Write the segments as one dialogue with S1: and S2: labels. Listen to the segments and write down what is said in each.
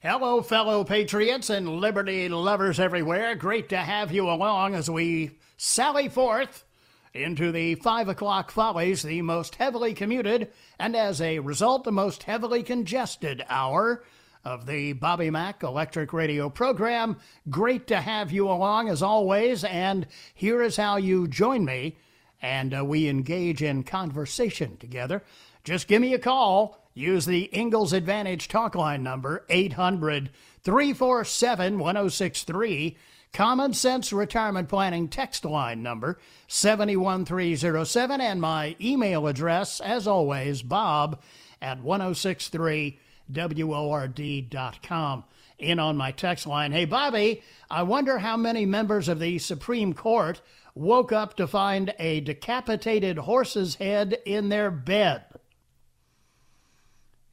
S1: Hello, fellow patriots and liberty lovers everywhere. Great to have you along as we sally forth into the five o'clock follies, the most heavily commuted and as a result, the most heavily congested hour of the Bobby Mack Electric Radio program. Great to have you along as always, and here is how you join me and uh, we engage in conversation together. Just give me a call. Use the Ingles Advantage talk line number, 800 347 1063. Common Sense Retirement Planning text line number, 71307. And my email address, as always, bob at 1063word.com. In on my text line, hey, Bobby, I wonder how many members of the Supreme Court woke up to find a decapitated horse's head in their bed.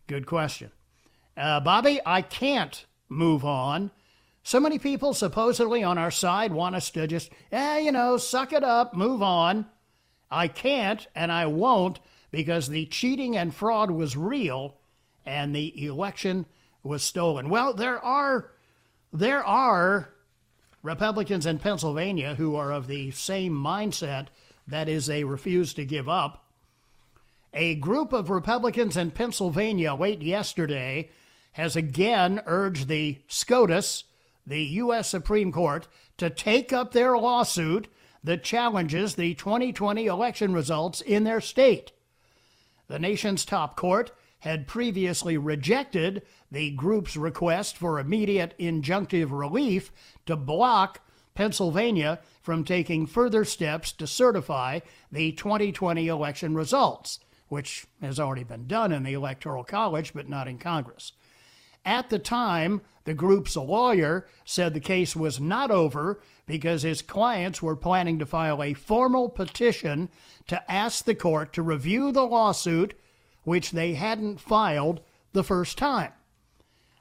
S1: Good question. Uh, Bobby, I can't move on. So many people supposedly on our side want us to just, eh, you know, suck it up, move on. I can't and I won't because the cheating and fraud was real and the election was stolen. Well, there are there are Republicans in Pennsylvania who are of the same mindset that is they refuse to give up a group of Republicans in Pennsylvania late yesterday has again urged the SCOTUS, the U.S. Supreme Court, to take up their lawsuit that challenges the 2020 election results in their state. The nation's top court had previously rejected the group's request for immediate injunctive relief to block Pennsylvania from taking further steps to certify the 2020 election results which has already been done in the Electoral College, but not in Congress. At the time, the group's lawyer said the case was not over because his clients were planning to file a formal petition to ask the court to review the lawsuit, which they hadn't filed the first time.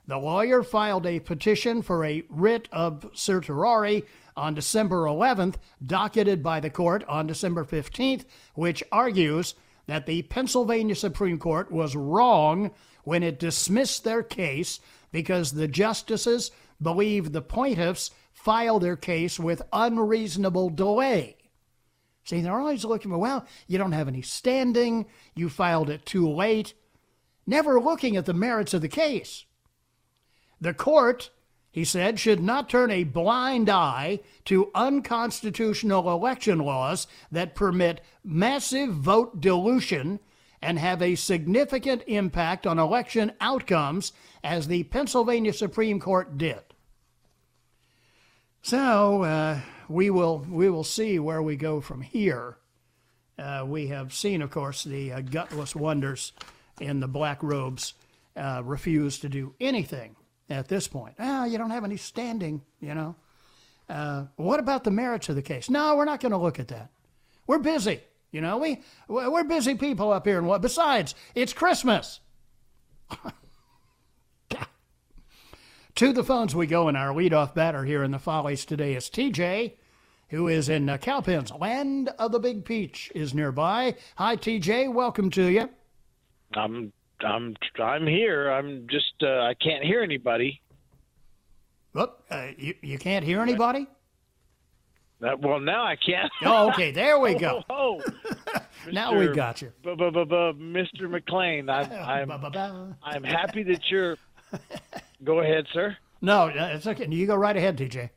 S1: The lawyer filed a petition for a writ of certiorari on December 11th, docketed by the court on December 15th, which argues that the Pennsylvania Supreme Court was wrong when it dismissed their case because the justices believed the plaintiffs filed their case with unreasonable delay. See, they're always looking for, well, you don't have any standing, you filed it too late, never looking at the merits of the case. The court he said, should not turn a blind eye to unconstitutional election laws that permit massive vote dilution and have a significant impact on election outcomes, as the Pennsylvania Supreme Court did. So uh, we will we will see where we go from here. Uh, we have seen, of course, the uh, gutless wonders in the black robes uh, refuse to do anything at this point. Ah, you don't have any standing, you know. Uh, what about the merits of the case? No, we're not going to look at that. We're busy, you know. We we're busy people up here, and what? Besides, it's Christmas. to the phones we go, and our leadoff batter here in the Follies today is TJ, who is in uh, Cowpens, land of the Big Peach, is nearby. Hi, TJ. Welcome to you.
S2: I'm I'm I'm here. I'm just uh, I can't hear anybody.
S1: Look, uh, you you can't hear anybody.
S2: Uh, well, now I can't.
S1: oh, okay. There we go.
S2: Oh,
S1: oh. now we got you,
S2: Mr. McLain. I'm I'm, I'm happy that you're. Go ahead, sir.
S1: No, uh, it's okay. You go right ahead, TJ.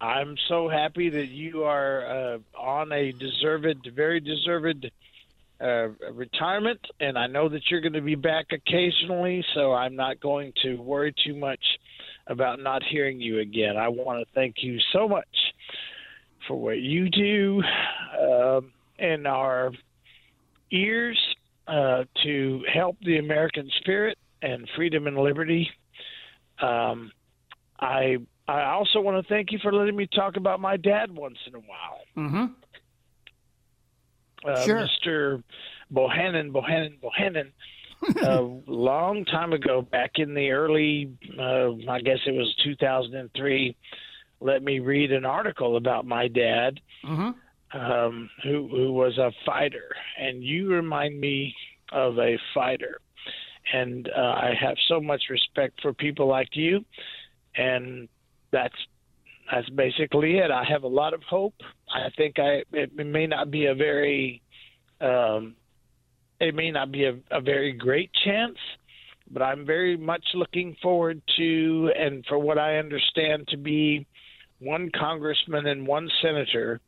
S2: I'm so happy that you are uh, on a deserved, very deserved uh, retirement, and I know that you're going to be back occasionally, so I'm not going to worry too much about not hearing you again. I want to thank you so much for what you do um, in our ears uh, to help the American spirit and freedom and liberty. Um, I I also want to thank you for letting me talk about my dad once in a while.
S1: Mm-hmm.
S2: Uh,
S1: Sure.
S2: Mr. Bohannon, Bohannon, Bohannon. a long time ago, back in the early, uh, I guess it was 2003, let me read an article about my dad,
S1: Mm-hmm.
S2: um, who who was a fighter, and you remind me of a fighter, and uh, I have so much respect for people like you, and that's that's basically it. I have a lot of hope. I think I it may not be a very um, it may not be a, a very great chance, but I'm very much looking forward to and for what I understand to be one congressman and one senator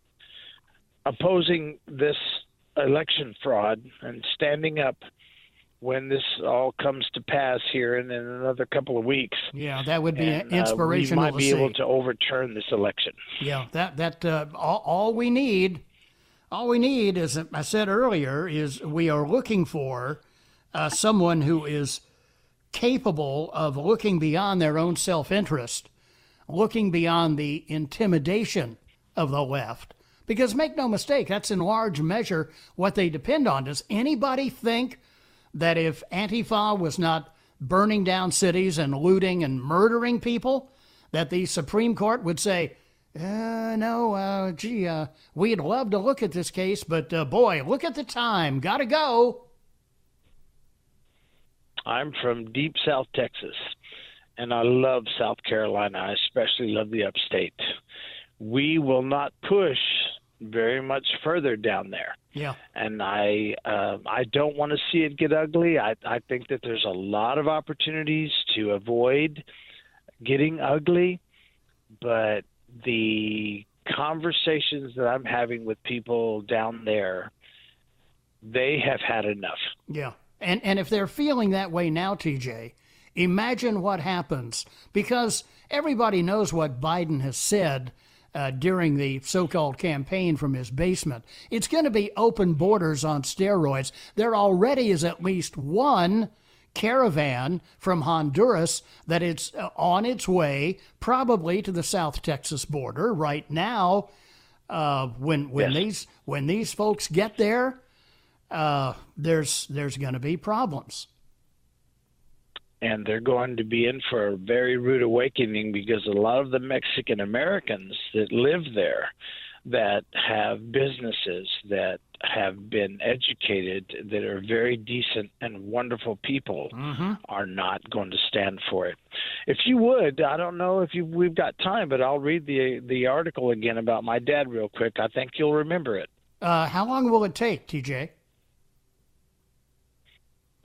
S2: opposing this election fraud and standing up when this all comes to pass here in, in another couple of weeks.
S1: Yeah, that would be
S2: And, uh,
S1: inspirational
S2: we might
S1: to
S2: be able to overturn this election.
S1: Yeah, that that uh, all, all we need, all we need, as I said earlier, is we are looking for uh, someone who is capable of looking beyond their own self-interest, looking beyond the intimidation of the left. Because make no mistake, that's in large measure what they depend on. Does anybody think that if Antifa was not burning down cities and looting and murdering people, that the Supreme Court would say, uh, no, uh, gee, uh, we'd love to look at this case, but uh, boy, look at the time. Gotta go.
S2: I'm from deep South Texas, and I love South Carolina. I especially love the upstate. We will not push very much further down there.
S1: Yeah.
S2: and I uh, I don't want to see it get ugly. I I think that there's a lot of opportunities to avoid getting ugly, but the conversations that I'm having with people down there, they have had enough.
S1: Yeah. And and if they're feeling that way now, TJ, imagine what happens because everybody knows what Biden has said uh, during the so-called campaign from his basement. It's going to be open borders on steroids. There already is at least one caravan from Honduras that it's uh, on its way probably to the South Texas border right now. Uh, when when
S2: Yes.
S1: these when these folks get there, uh, there's there's going to be problems.
S2: And they're going to be in for a very rude awakening because a lot of the Mexican Americans that live there that have businesses that have been educated that are very decent and wonderful people are not going to stand for it. If you would, I don't know if you we've got time, but I'll read the the article again about my dad real quick. I think you'll remember it.
S1: Uh, how long will it take, TJ?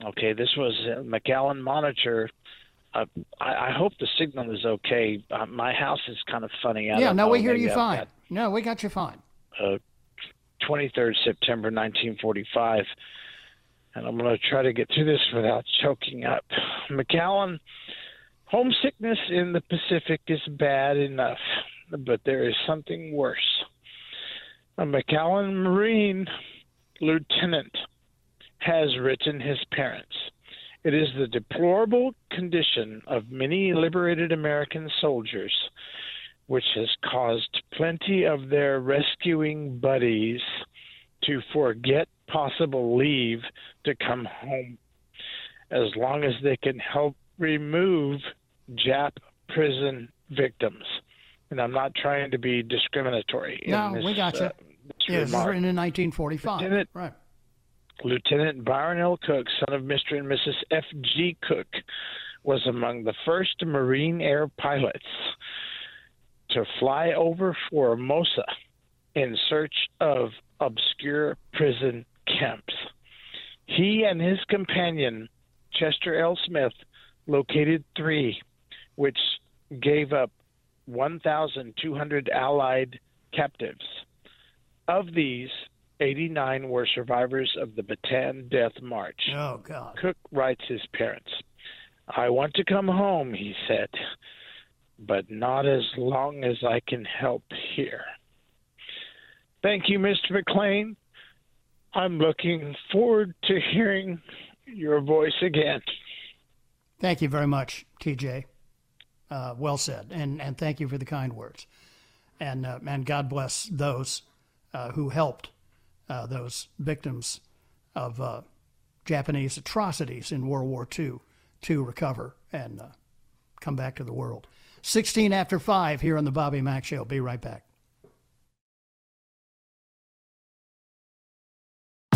S2: Okay, this was McAllen Monitor. Uh, I, I hope the signal is okay. Uh, my house is kind of funny. I
S1: yeah, no,
S2: know.
S1: we hear
S2: Maybe
S1: you
S2: I've
S1: fine.
S2: got,
S1: No, we got you fine.
S2: uh, 23rd September 1945, and I'm going to try to get through this without choking up. McAllen, homesickness in the Pacific is bad enough, but there is something worse. A McAllen Marine lieutenant has written his parents. It is the deplorable condition of many liberated American soldiers which has caused plenty of their rescuing buddies to forget possible leave to come home as long as they can help remove Jap prison victims. And I'm not trying to be discriminatory. in
S1: No,
S2: this,
S1: we got you.
S2: uh,
S1: Yeah, this is written in 1945.
S2: Lieutenant-
S1: Right.
S2: Lieutenant Byron L. Cook, son of Mr. and Mrs. F.G. Cook, was among the first Marine Air pilots to fly over Formosa in search of obscure prison camps. He and his companion, Chester L. Smith, located three, which gave up 1,200 Allied captives. Of these, 89 were survivors of the Bataan Death March.
S1: Oh God.
S2: Cook writes his parents, I want to come home, he said, but not as long as I can help here. Thank you, Mr. McLain. I'm looking forward to hearing your voice again.
S1: Thank you very much, TJ. Uh, well said, and and thank you for the kind words, and uh, and God bless those uh, who helped uh, those victims of uh, Japanese atrocities in World War II to recover and uh, come back to the world. 16 after 5 here on the Bobby Mack Show. Be right back.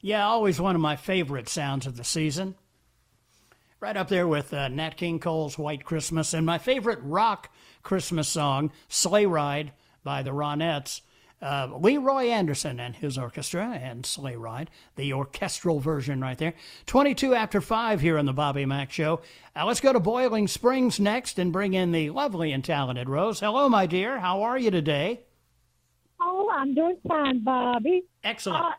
S1: Yeah, always one of my favorite sounds of the season. Right up there with uh, Nat King Cole's White Christmas and my favorite rock Christmas song, Sleigh Ride by the Ronettes. Uh, Leroy Anderson and his orchestra and Sleigh Ride, the orchestral version right there. 22 after 5 here on the Bobby Mack Show. Uh, let's go to Boiling Springs next and bring in the lovely and talented Rose. Hello, my dear. How are you today?
S3: Oh, I'm doing fine, Bobby.
S1: Excellent.
S3: Uh,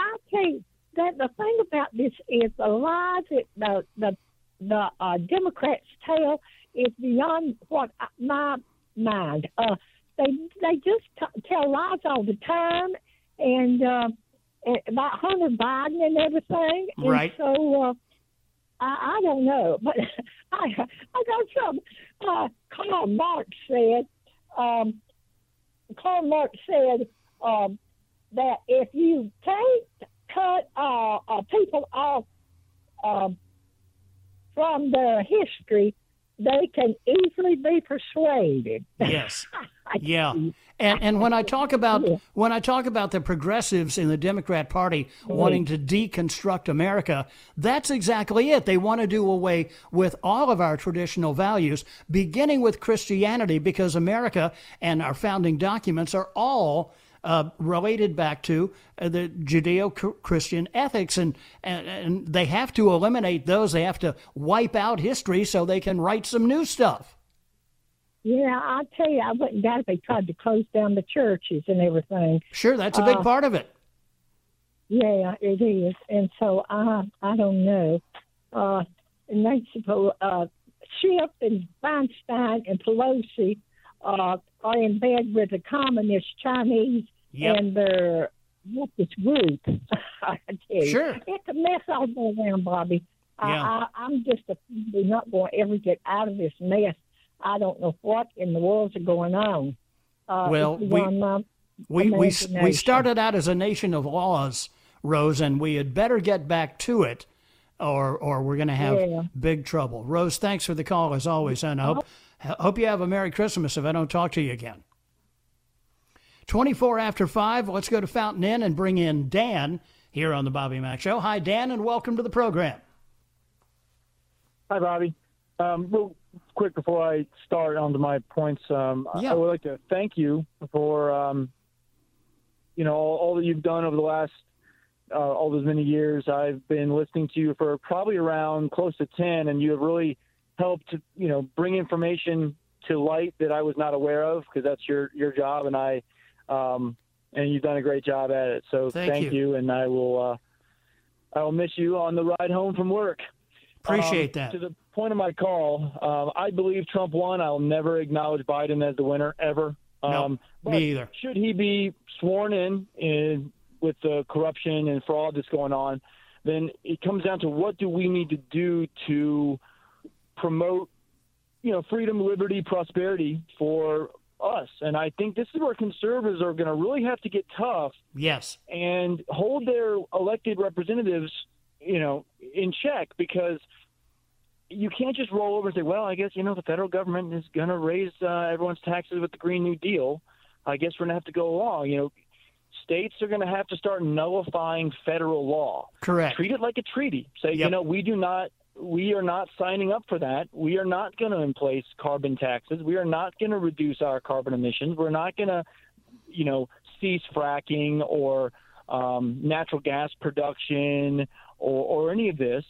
S3: I you that the thing about this is the lies that the the the uh, Democrats tell is beyond what I- my mind. Uh, they they just t- tell lies all the time, and uh, and about Hunter Biden and everything. And
S1: Right.
S3: So uh, I, I don't know, but I I got some. Uh, Karl Marx said. Um, Karl Marx said. Um, that if you take uh, people off um, from their history, they can easily be persuaded.
S1: Yes. Yeah. And and when I talk about when I talk about the progressives in the Democrat Party wanting to deconstruct America, that's exactly it. They want to do away with all of our traditional values, beginning with Christianity, because America and our founding documents are all uh, related back to uh, the Judeo-Christian ethics, and, and and they have to eliminate those. They have to wipe out history so they can write some new stuff.
S3: Yeah, I tell you, I wouldn't doubt if they tried to close down the churches and everything.
S1: Sure, that's a big
S3: Uh,
S1: part of it.
S3: Yeah, it is, and so I I don't know. Uh, and they suppose uh, Schiff and Feinstein and Pelosi uh, are in bed with the communist Chinese
S1: Yep.
S3: and their what this group. I tell you,
S1: Sure.
S3: it's a mess all the way around, Bobby.
S1: Yeah.
S3: I, I, I'm just we're not going to ever get out of this mess. I don't know what in the world's going on. Uh,
S1: Well, we-
S3: my
S1: We, we, we started out as a nation of laws, Rose, and we had better get back to it or, or we're going to have
S3: Yeah.
S1: big trouble. Rose, thanks for the call as always, and I hope, hope you have a Merry Christmas if I don't talk to you again. 24 after 5, let's go to Fountain Inn and bring in Dan here on the Bobby Mack Show. Hi, Dan, and welcome to the program.
S4: Hi, Bobby. Um, real quick before I start onto my points, um, I-
S1: Yeah.
S4: I would like to thank you for um, you know all, all that you've done over the last uh, all those many years. I've been listening to you for probably around close to ten, and you have really helped to you know bring information to light that I was not aware of because that's your your job, and I um, and you've done a great job at it. So
S1: Thank you.
S4: you. and I will uh, I will miss you on the ride home from work.
S1: Appreciate
S4: Um,
S1: that.
S4: To the point of my call, um, I believe Trump won. I'll never acknowledge Biden as the winner ever.
S1: No,
S4: Um, but
S1: me either.
S4: Should he be sworn in, in with the corruption and fraud that's going on, then it comes down to what do we need to do to promote, you know, freedom, liberty, prosperity for us. And I think this is where conservatives are going to really have to get tough
S1: Yes.
S4: and hold their elected representatives, you know, in check because you can't just roll over and say, well, I guess, you know, the federal government is going to raise uh, everyone's taxes with the Green New Deal. I guess we're going to have to go along. You know, states are going to have to start nullifying federal law.
S1: Correct.
S4: Treat it like a treaty. Say,
S1: Yep.
S4: you know, we do not, we are not signing up for that. We are not going to place carbon taxes. We are not going to reduce our carbon emissions. We're not going to, you know, cease fracking or um, natural gas production or, or any of this.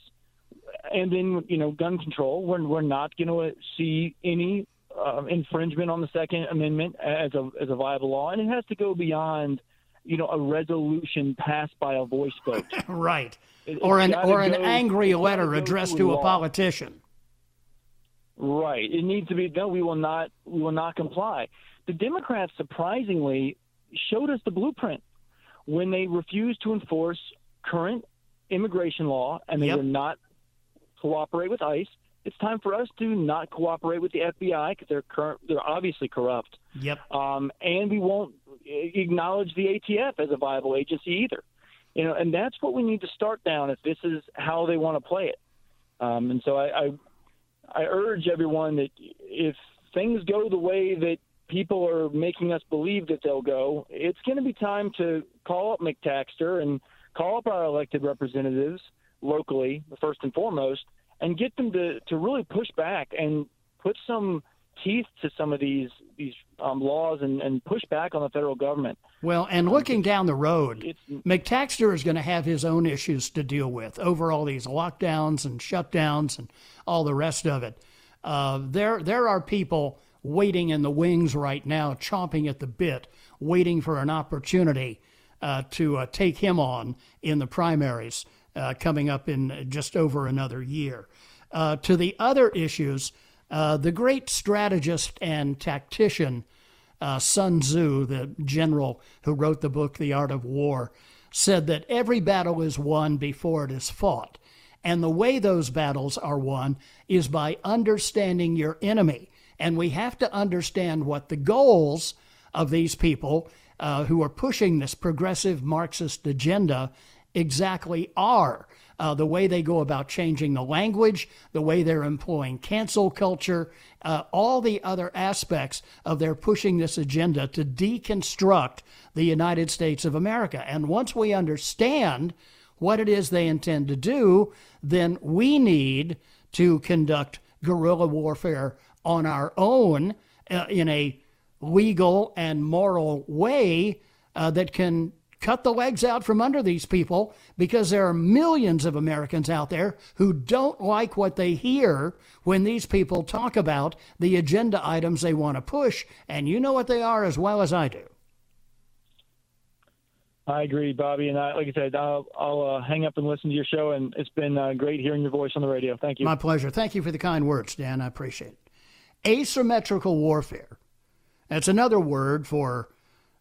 S4: and then you know gun control. We're we're not going to see any uh, infringement on the Second Amendment as a as a viable law, and it has to go beyond you know a resolution passed by a voice vote.
S1: right.
S4: It,
S1: or an or an
S4: go-
S1: angry letter addressed to a
S4: law.
S1: politician.
S4: Right. It needs to be no. We will not. We will not comply. The Democrats surprisingly showed us the blueprint when they refused to enforce current immigration law and they
S1: Yep.
S4: would not cooperate with ICE. It's time for us to not cooperate with the FBI because they're current. They're obviously corrupt,
S1: Yep.
S4: um, and we won't acknowledge the ATF as a viable agency either. You know, and that's what we need to start down if this is how they want to play it. Um, and so I, I I urge everyone that if things go the way that people are making us believe that they'll go, it's going to be time to call up McTaxter and call up our elected representatives locally, first and foremost, and get them to, to really push back and put some teeth to some of these these um, laws and, and push back on the federal government.
S1: Well, and looking down the road, McTaxter is going to have his own issues to deal with over all these lockdowns and shutdowns and all the rest of it. Uh, there, there are people waiting in the wings right now, chomping at the bit, waiting for an opportunity uh, to uh, take him on in the primaries uh, coming up in just over another year. Uh, to the other issues, uh, the great strategist and tactician uh, Sun Tzu, the general who wrote the book The Art of War, said that every battle is won before it is fought. And the way those battles are won is by understanding your enemy. And we have to understand what the goals of these people uh, who are pushing this progressive Marxist agenda exactly are. Uh, the way they go about changing the language, the way they're employing cancel culture, uh, all the other aspects of their pushing this agenda to deconstruct the United States of America. And once we understand what it is they intend to do, then we need to conduct guerrilla warfare on our own uh, in a legal and moral way uh, that can cut the legs out from under these people because there are millions of Americans out there who don't like what they hear when these people talk about the agenda items they want to push. And you know what they are as well as I do.
S4: I agree, Bobby, and I, like I said, I'll, I'll uh, hang up and listen to your show. And it's been uh, great hearing your voice on the radio. Thank you.
S1: My pleasure. Thank you for the kind words, Dan. I appreciate it. Asymmetrical warfare. That's another word for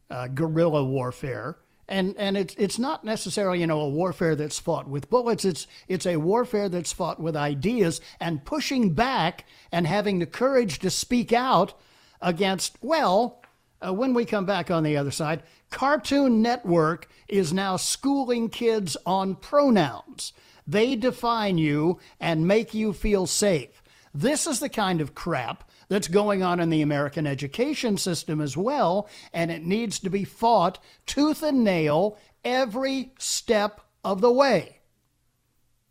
S1: uh, guerrilla warfare. And, and it's, it's not necessarily, you know, a warfare that's fought with bullets. It's, it's a warfare that's fought with ideas and pushing back and having the courage to speak out against, well, uh, when we come back on the other side, Cartoon Network is now schooling kids on pronouns. They define you and make you feel safe. This is the kind of crap that's going on in the American education system as well, and it needs to be fought tooth and nail every step of the way.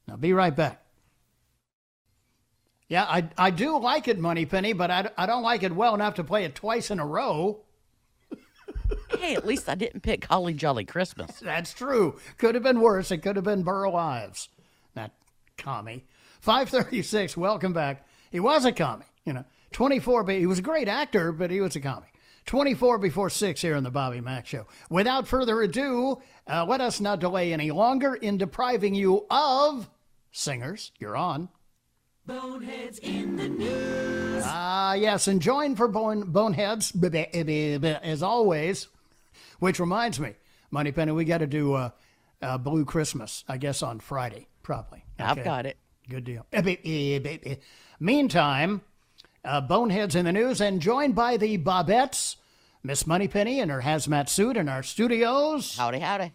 S1: Now, be right back. Yeah, I, I do like it, Moneypenny, but I, I don't like it well enough to play it twice in a row.
S5: Hey, at least I didn't pick Holly Jolly Christmas.
S1: That's true. Could have been worse. It could have been Burl Ives. That commie. 536, welcome back. He was a commie, you know. 24, but he was a great actor, but he was a comic. 24 before 6 here in the Bobby Mack Show. Without further ado, uh, let us not delay any longer in depriving you of singers. You're on. Boneheads in the news. Ah, yes, and join for bone, Boneheads, as always. Which reminds me, Moneypenny, we got to do uh, uh, Blue Christmas, I guess, on Friday, probably.
S5: I've got it.
S1: Good deal. Eh, b- eh, b- eh. Meantime, uh, Boneheads in the news, and joined by the Bobettes, Miss Moneypenny in her hazmat suit in our studios,
S5: Howdy, howdy.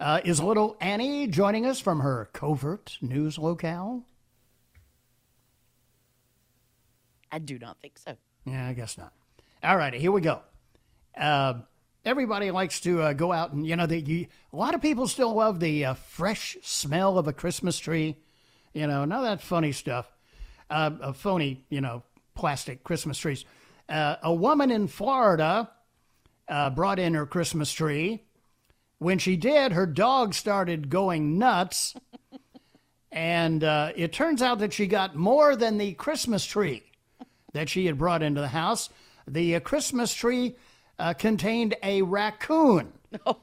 S1: uh, is little Annie joining us from her covert news locale.
S5: I do not think so.
S1: Yeah, I guess not. All righty, here we go. Uh, everybody likes to uh, go out and, you know, the, you, a lot of people still love the uh, fresh smell of a Christmas tree. You know, none of that funny stuff. Uh, uh, phony, you know, plastic Christmas trees. Uh, a woman in Florida uh, brought in her Christmas tree. When she did, her dog started going nuts. And uh, it turns out that she got more than the Christmas tree that she had brought into the house. The uh, Christmas tree uh, contained a raccoon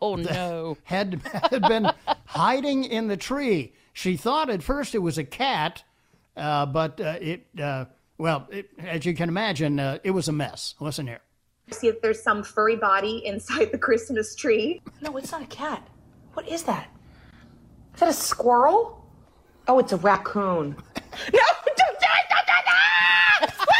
S5: Oh no.
S1: had, had been hiding in the tree. She thought at first it was a cat, uh, but uh, it, uh, well, it, as you can imagine, uh, it was a mess. Listen here.
S6: see if there's some furry body inside the Christmas tree.
S7: No, it's not a cat. What is that? Is that a squirrel? Oh, it's a raccoon. no, don't do it! Don't do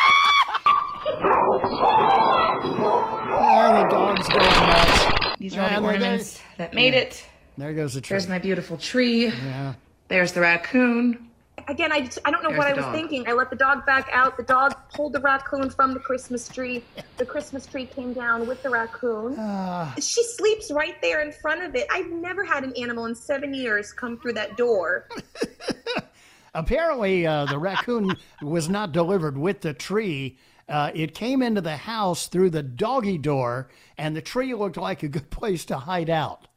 S1: Ah, the dog's going nuts.
S7: These are all the
S1: And there-
S7: ornaments that made it.
S1: There goes the tree.
S7: There's my beautiful tree.
S1: Yeah.
S7: There's the raccoon.
S6: Again, I, just, I don't know
S7: There's
S6: what I was
S7: dog.
S6: thinking. I let the dog back out. The dog pulled the raccoon from the Christmas tree. The Christmas tree came down with the raccoon.
S1: Ah.
S6: she sleeps right there in front of it. I've never had an animal in seven years come through that door.
S1: Apparently, uh, the raccoon was not delivered with the tree. Uh, it came into the house through the doggy door, and the tree looked like a good place to hide out.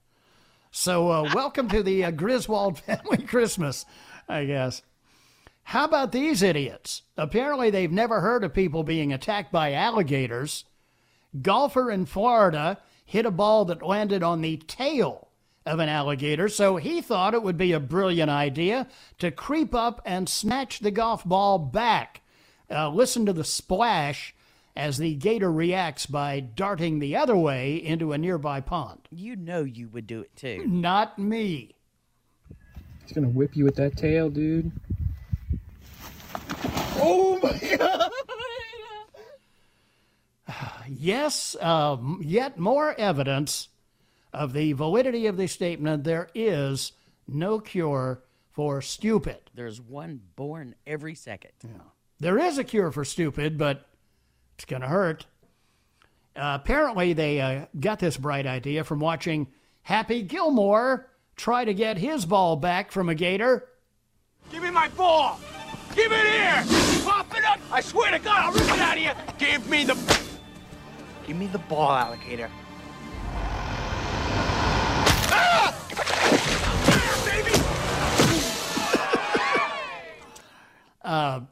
S1: So, uh, welcome to the uh, Griswold family Christmas, I guess. How about these idiots? Apparently, they've never heard of people being attacked by alligators. Golfer in Florida hit a ball that landed on the tail of an alligator, so he thought it would be a brilliant idea to creep up and snatch the golf ball back. Uh, listen to the splash as the gator reacts by darting the other way into a nearby pond.
S5: You know you would do it too.
S1: Not me.
S8: He's gonna whip you with that tail, dude.
S1: Yes, um, yet more evidence of the validity of the statement there is no cure for stupid.
S5: There's one born every second. Yeah.
S1: There is a cure for stupid, but it's going to hurt. Uh, apparently, they uh, got this bright idea from watching Happy Gilmore try to get his ball back from a gator.
S9: Give me my ball! Give it here! Pop it up! I swear to God, I'll rip it out of you! Give me the... Give me the ball, alligator. Ah! Baby!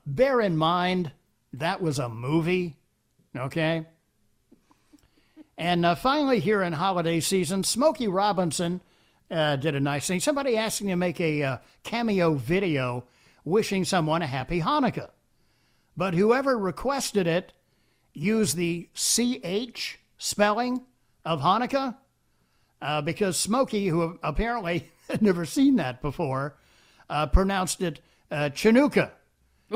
S1: Bear in mind, that was a movie, okay? And uh, finally, here in holiday season, Smokey Robinson uh, did a nice thing. Somebody asked him to make a uh, cameo video wishing someone a happy Hanukkah. But whoever requested it used the CH spelling of Hanukkah uh, because Smokey, who apparently had never seen that before, uh, pronounced it uh, Chinooka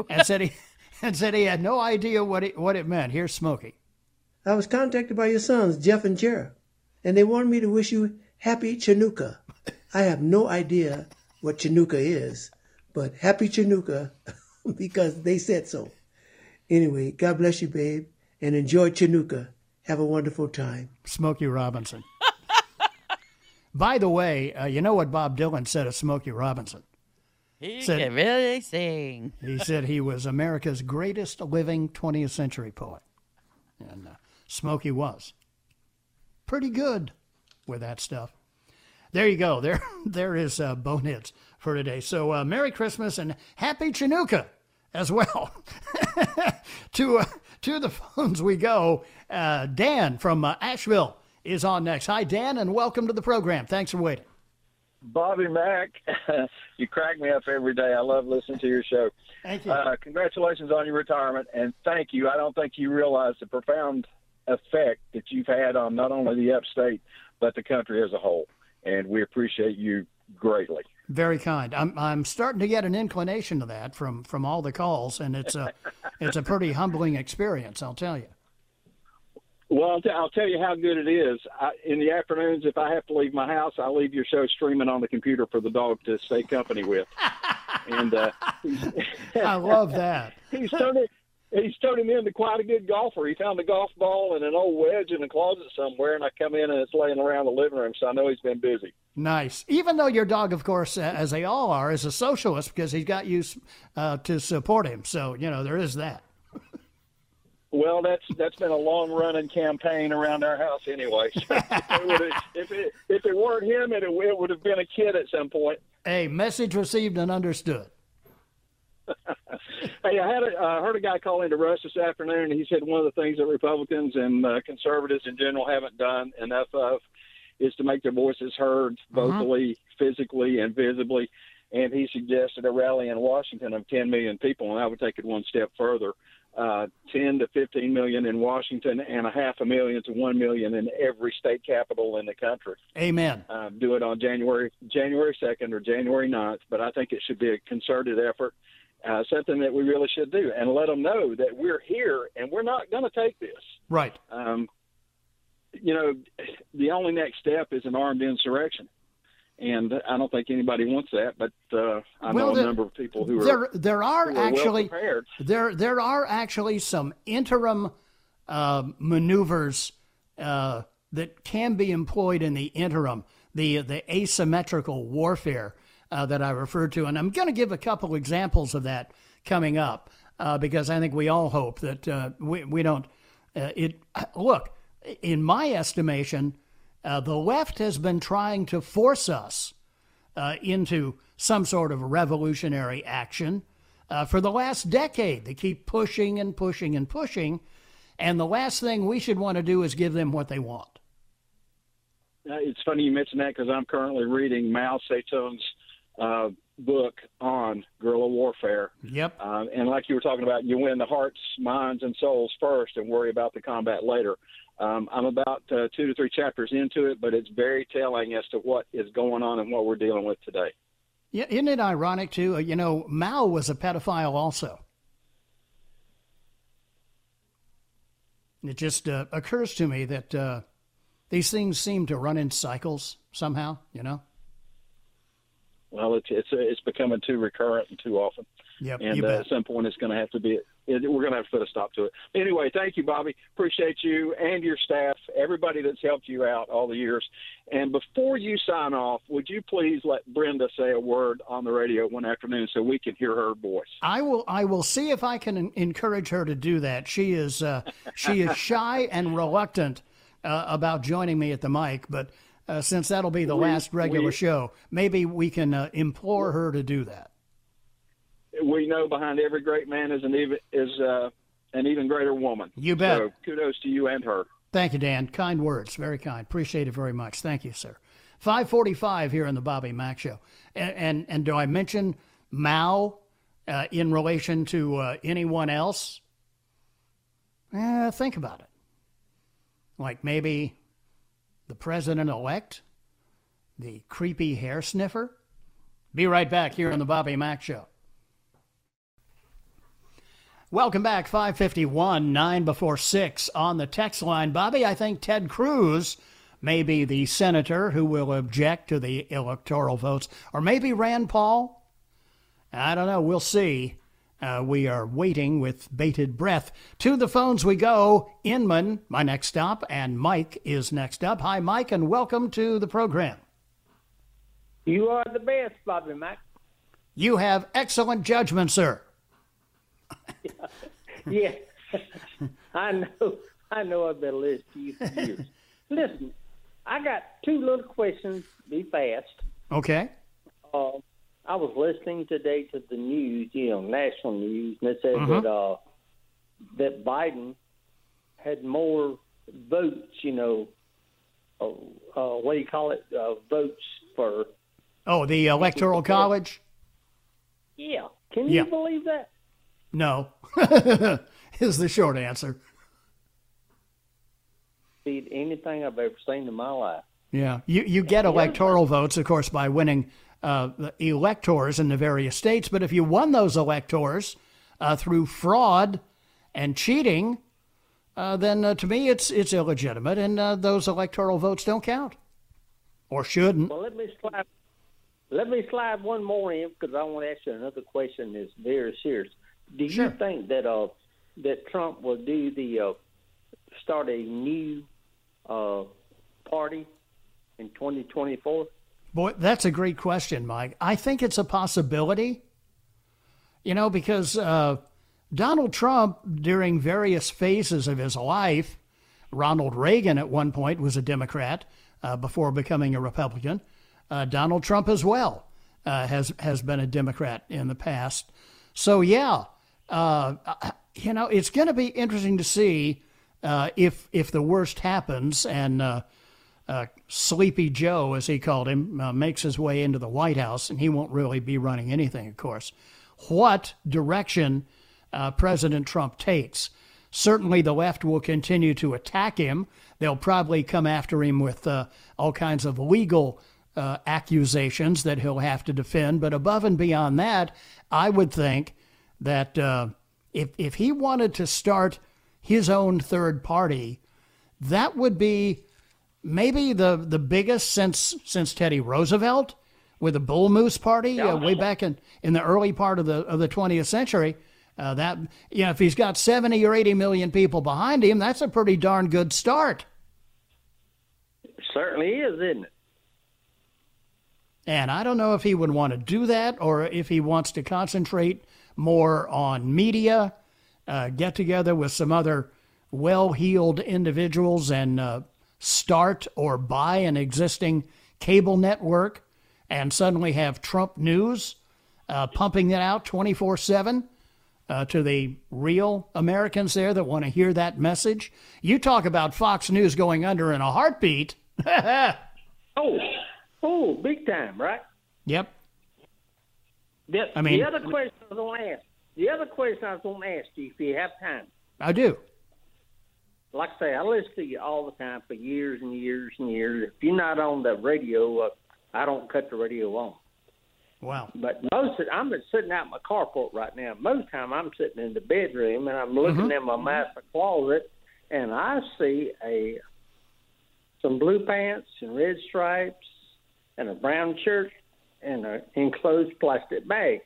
S1: and said he and said he had no idea what it what it meant. Here's Smokey.
S10: I was contacted by your sons, Jeff and Jared, and they wanted me to wish you happy Chinooka. I have no idea what Chinooka is, but happy Chinooka because they said so. Anyway, God bless you, babe, and enjoy Chinooka. Have a wonderful time.
S1: Smokey Robinson. By the way, uh, you know what Bob Dylan said of Smokey Robinson?
S5: He
S1: Said-
S5: can really sing.
S1: He said he was America's greatest living 20th century poet. And uh, Smokey was. Pretty good with that stuff. There you go. There, there is uh, Boneheads for today. So uh, Merry Christmas and Happy Chinooka as well. to, uh, to the phones we go. Uh, Dan from uh, Asheville is on next. Hi, Dan, and welcome to the program. Thanks for waiting.
S11: Bobby Mack, you crack me up every day. I love listening to your show.
S1: Thank you.
S11: Uh, congratulations on your retirement, and thank you. I don't think you realize the profound effect that you've had on not only the upstate but the country as a whole, and we appreciate you greatly.
S1: Very kind. I'm I'm starting to get an inclination to that from from all the calls, and it's a it's a pretty humbling experience. I'll tell you.
S11: Well, I'll, t- I'll tell you how good it is. I, in the afternoons, if I have to leave my house, I leave your show streaming on the computer for the dog to stay company with. and uh,
S1: I love that.
S11: he's turned it. He's turned him into quite a good golfer. He found a golf ball and an old wedge in the closet somewhere, and I come in and it's laying around the living room. So I know he's been busy.
S1: Nice. Even though your dog, of course, uh, as they all are, is a socialist because he's got you uh, to support him. So you know there is that.
S11: Well, that's that's been a long running campaign around our house anyway. So if, it if it if it weren't him, it, it would have been a kid at some point.
S1: Hey, message received and understood.
S11: Hey, I had a, uh, heard a guy call into Russ this afternoon, and he said one of the things that Republicans and uh, conservatives in general haven't done enough of is to make their voices heard vocally, physically, and visibly. And he suggested a rally in Washington of 10 million people, and I would take it one step further. Uh, 10 to 15 million in Washington and a half a million to 1 million in every state capital in the country.
S1: Amen.
S11: Uh, do it on January January 2nd or January 9th, but I think it should be a concerted effort, uh, something that we really should do, and let them know that we're here and we're not going to take this.
S1: Right.
S11: Um, you know, the only next step is an armed insurrection. And I don't think anybody wants that, but uh, I
S1: Well,
S11: know a
S1: there-
S11: number of people who are
S1: there there are
S11: who are well
S1: actually
S11: prepared.
S1: there there are actually some interim uh, maneuvers uh, that can be employed in the interim, the the asymmetrical warfare uh, that I referred to, and I'm going to give a couple examples of that coming up uh, because I think we all hope that uh, we we don't uh, it look in my estimation. Uh, the left has been trying to force us uh, into some sort of revolutionary action for the last decade. They keep pushing and pushing and pushing. And the last thing we should want to do is give them what they want.
S11: It's funny you mentioned that because I'm currently reading Mao Zedong's uh, book on guerrilla warfare.
S1: Yep.
S11: Uh, and like you were talking about, you win the hearts, minds, and souls first, and worry about the combat later. Um, I'm about uh, two to three chapters into it, but it's very telling as to what is going on and what we're dealing with today.
S1: Yeah, isn't it ironic, too? Uh, You know, Mao was a pedophile also. It just uh, occurs to me that uh, these things seem to run in cycles somehow, you know?
S11: Well, it's it's it's becoming too recurrent and too often.
S1: Yep,
S11: and uh, at some point, it's going to have to be. It, we're going to have to put a stop to it. Anyway, thank you, Bobby. Appreciate you and your staff, everybody that's helped you out all the years. And before you sign off, would you please let Brenda say a word on the radio one afternoon so we can hear her voice?
S1: I will. I will see if I can encourage her to do that. She is. Uh, she is shy and reluctant uh, about joining me at the mic, but uh, since that'll be the
S11: We-
S1: last regular
S11: we-
S1: show, maybe we can uh, implore her to do that.
S11: We know behind every great man is an even is uh, an even greater woman.
S1: You bet.
S11: So kudos to you and her.
S1: Thank you, Dan. Kind words. Very kind. Appreciate it very much. Thank you, sir. 545 here on the Bobby Mack Show. And, and, and do I mention Mao uh, in relation to uh, anyone else? Eh, think about it. Like maybe the president elect, the creepy hair sniffer. Be right back here on the Bobby Mack Show. Welcome back, 551, 9 before 6 on the text line. Bobby, I think Ted Cruz may be the senator who will object to the electoral votes, or maybe Rand Paul. I don't know. We'll see. Uh, we are waiting with bated breath. To the phones we go. Inman, my next stop, and Mike is next up. Hi, Mike, and welcome to the program.
S12: You are the best, Bobby Mack.
S1: You have excellent judgment, sir.
S12: Yeah, I know. I know I've been listening to you for years. Listen, I got two little questions. Be fast.
S1: Okay.
S12: Uh, I was listening today to the news, you know, national news, and it said
S1: Mhm.
S12: that uh, that Biden had more votes, you know, uh, uh, what do you call it? Uh, votes for
S1: Oh, the Electoral College?
S12: yeah. Can you believe that?
S1: No, is the short answer.
S12: Beat anything I've ever seen in my life.
S1: Yeah, you you get electoral votes, of course, by winning uh, the electors in the various states. But if you won those electors uh, through fraud and cheating, uh, then uh, to me it's it's illegitimate, and uh, those electoral votes don't count, or shouldn't.
S12: Well, let me slide. Let me slide one more in because I want to ask you another question that's very serious. Do you think that uh that Trump will do the uh, start a new uh party in 2024?
S1: Boy, that's a great question, Mike. I think it's a possibility. You know, because uh, Donald Trump, during various phases of his life, Ronald Reagan at one point was a Democrat uh, before becoming a Republican. Uh, Donald Trump as well uh, has has been a Democrat in the past. So yeah, uh, you know, it's going to be interesting to see uh, if if the worst happens and uh, Sleepy Joe, as he called him, uh, makes his way into the White House, and he won't really be running anything, of course. What direction uh, President Trump takes? Certainly, the left will continue to attack him. They'll probably come after him with uh, all kinds of legal uh, accusations that he'll have to defend. But above and beyond that, I would think that uh, if if he wanted to start his own third party, that would be maybe the the biggest since since Teddy Roosevelt with the Bull Moose Party uh, way back in, in the early part of the of the 20th century. Uh, that you know, if he's got 70 or 80 million people behind him, that's a pretty darn good start.
S12: It certainly is, isn't it?
S1: And I don't know if he would want to do that or if he wants to concentrate more on media, uh, get together with some other well heeled individuals and uh, start or buy an existing cable network and suddenly have Trump News uh, pumping it out 24 7 uh, to the real Americans there that want to hear that message. You talk about Fox News going under in a heartbeat.
S12: oh, oh, big time, right?
S1: Yep.
S12: The,
S1: I mean-
S12: the other question I was going to ask, the other question I was going to ask you, if you have time,
S1: I do.
S12: Like I say, I listen to you all the time for years and years and years. If you're not on the radio, uh, I don't cut the radio on.
S1: Wow.
S12: But most of, I'm sitting out in my carport right now. Most time I'm sitting in the bedroom and I'm looking
S1: Mhm.
S12: in my master closet and I see a some blue pants and red stripes and a brown shirt and an enclosed plastic bag.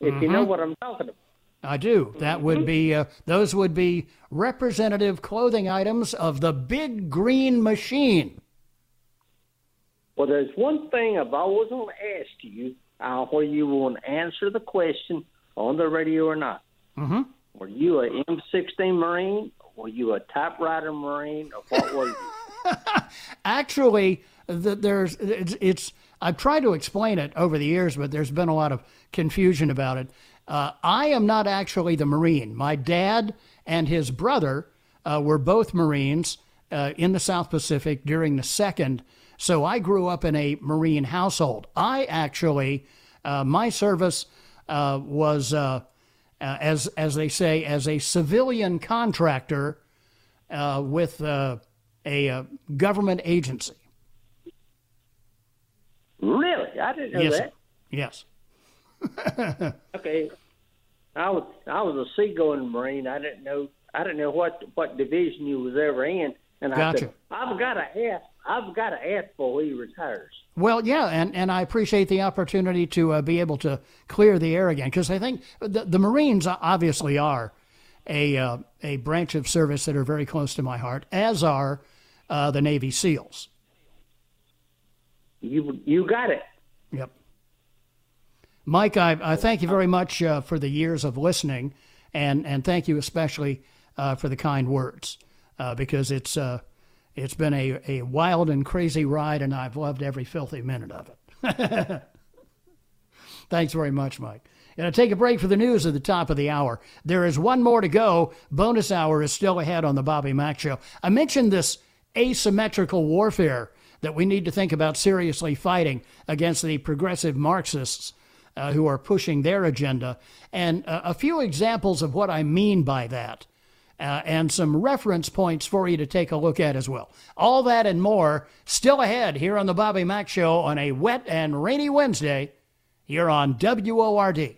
S12: If you know
S1: Mhm.
S12: what I'm talking about.
S1: I do. That would be uh, those would be representative clothing items of the Big Green Machine.
S12: Well, there's one thing I've always want to ask you, uh, whether you want to answer the question on the radio or not.
S1: Mm-hmm.
S12: Were you a M16 Marine? Were you a typewriter Marine? Or what were you?
S1: Actually, the, there's it's, it's I've tried to explain it over the years, but there's been a lot of confusion about it. Uh, I am not actually the Marine. My dad and his brother uh, were both Marines uh, in the South Pacific during the second. So I grew up in a Marine household. I actually, uh, my service uh, was, uh, as as they say, as a civilian contractor uh, with uh, a uh, government agency.
S12: Really? I didn't know
S1: yes.
S12: that.
S1: Yes.
S12: Okay. I was I was a seagoing Marine. I didn't know I didn't know what what division you was ever in. And I said I've got to ask. I've got to ask before he retires.
S1: Well, yeah, and, and I appreciate the opportunity to uh, be able to clear the air again because I think the, the Marines obviously are a uh, a branch of service that are very close to my heart, as are uh, the Navy SEALs.
S12: You you got it.
S1: Mike, I, I thank you very much uh, for the years of listening, and, and thank you especially uh, for the kind words, uh, because it's uh, it's been a, a wild and crazy ride, and I've loved every filthy minute of it. Thanks very much, Mike. And I take a break for the news at the top of the hour. There is one more to go. Bonus hour is still ahead on the Bobby Mack Show. I mentioned this asymmetrical warfare that we need to think about seriously fighting against the progressive Marxists uh, who are pushing their agenda. And uh, a few examples of what I mean by that, uh, and some reference points for you to take a look at as well. All that and more still ahead here on the Bobby Mack Show on a wet and rainy Wednesday here on WORD.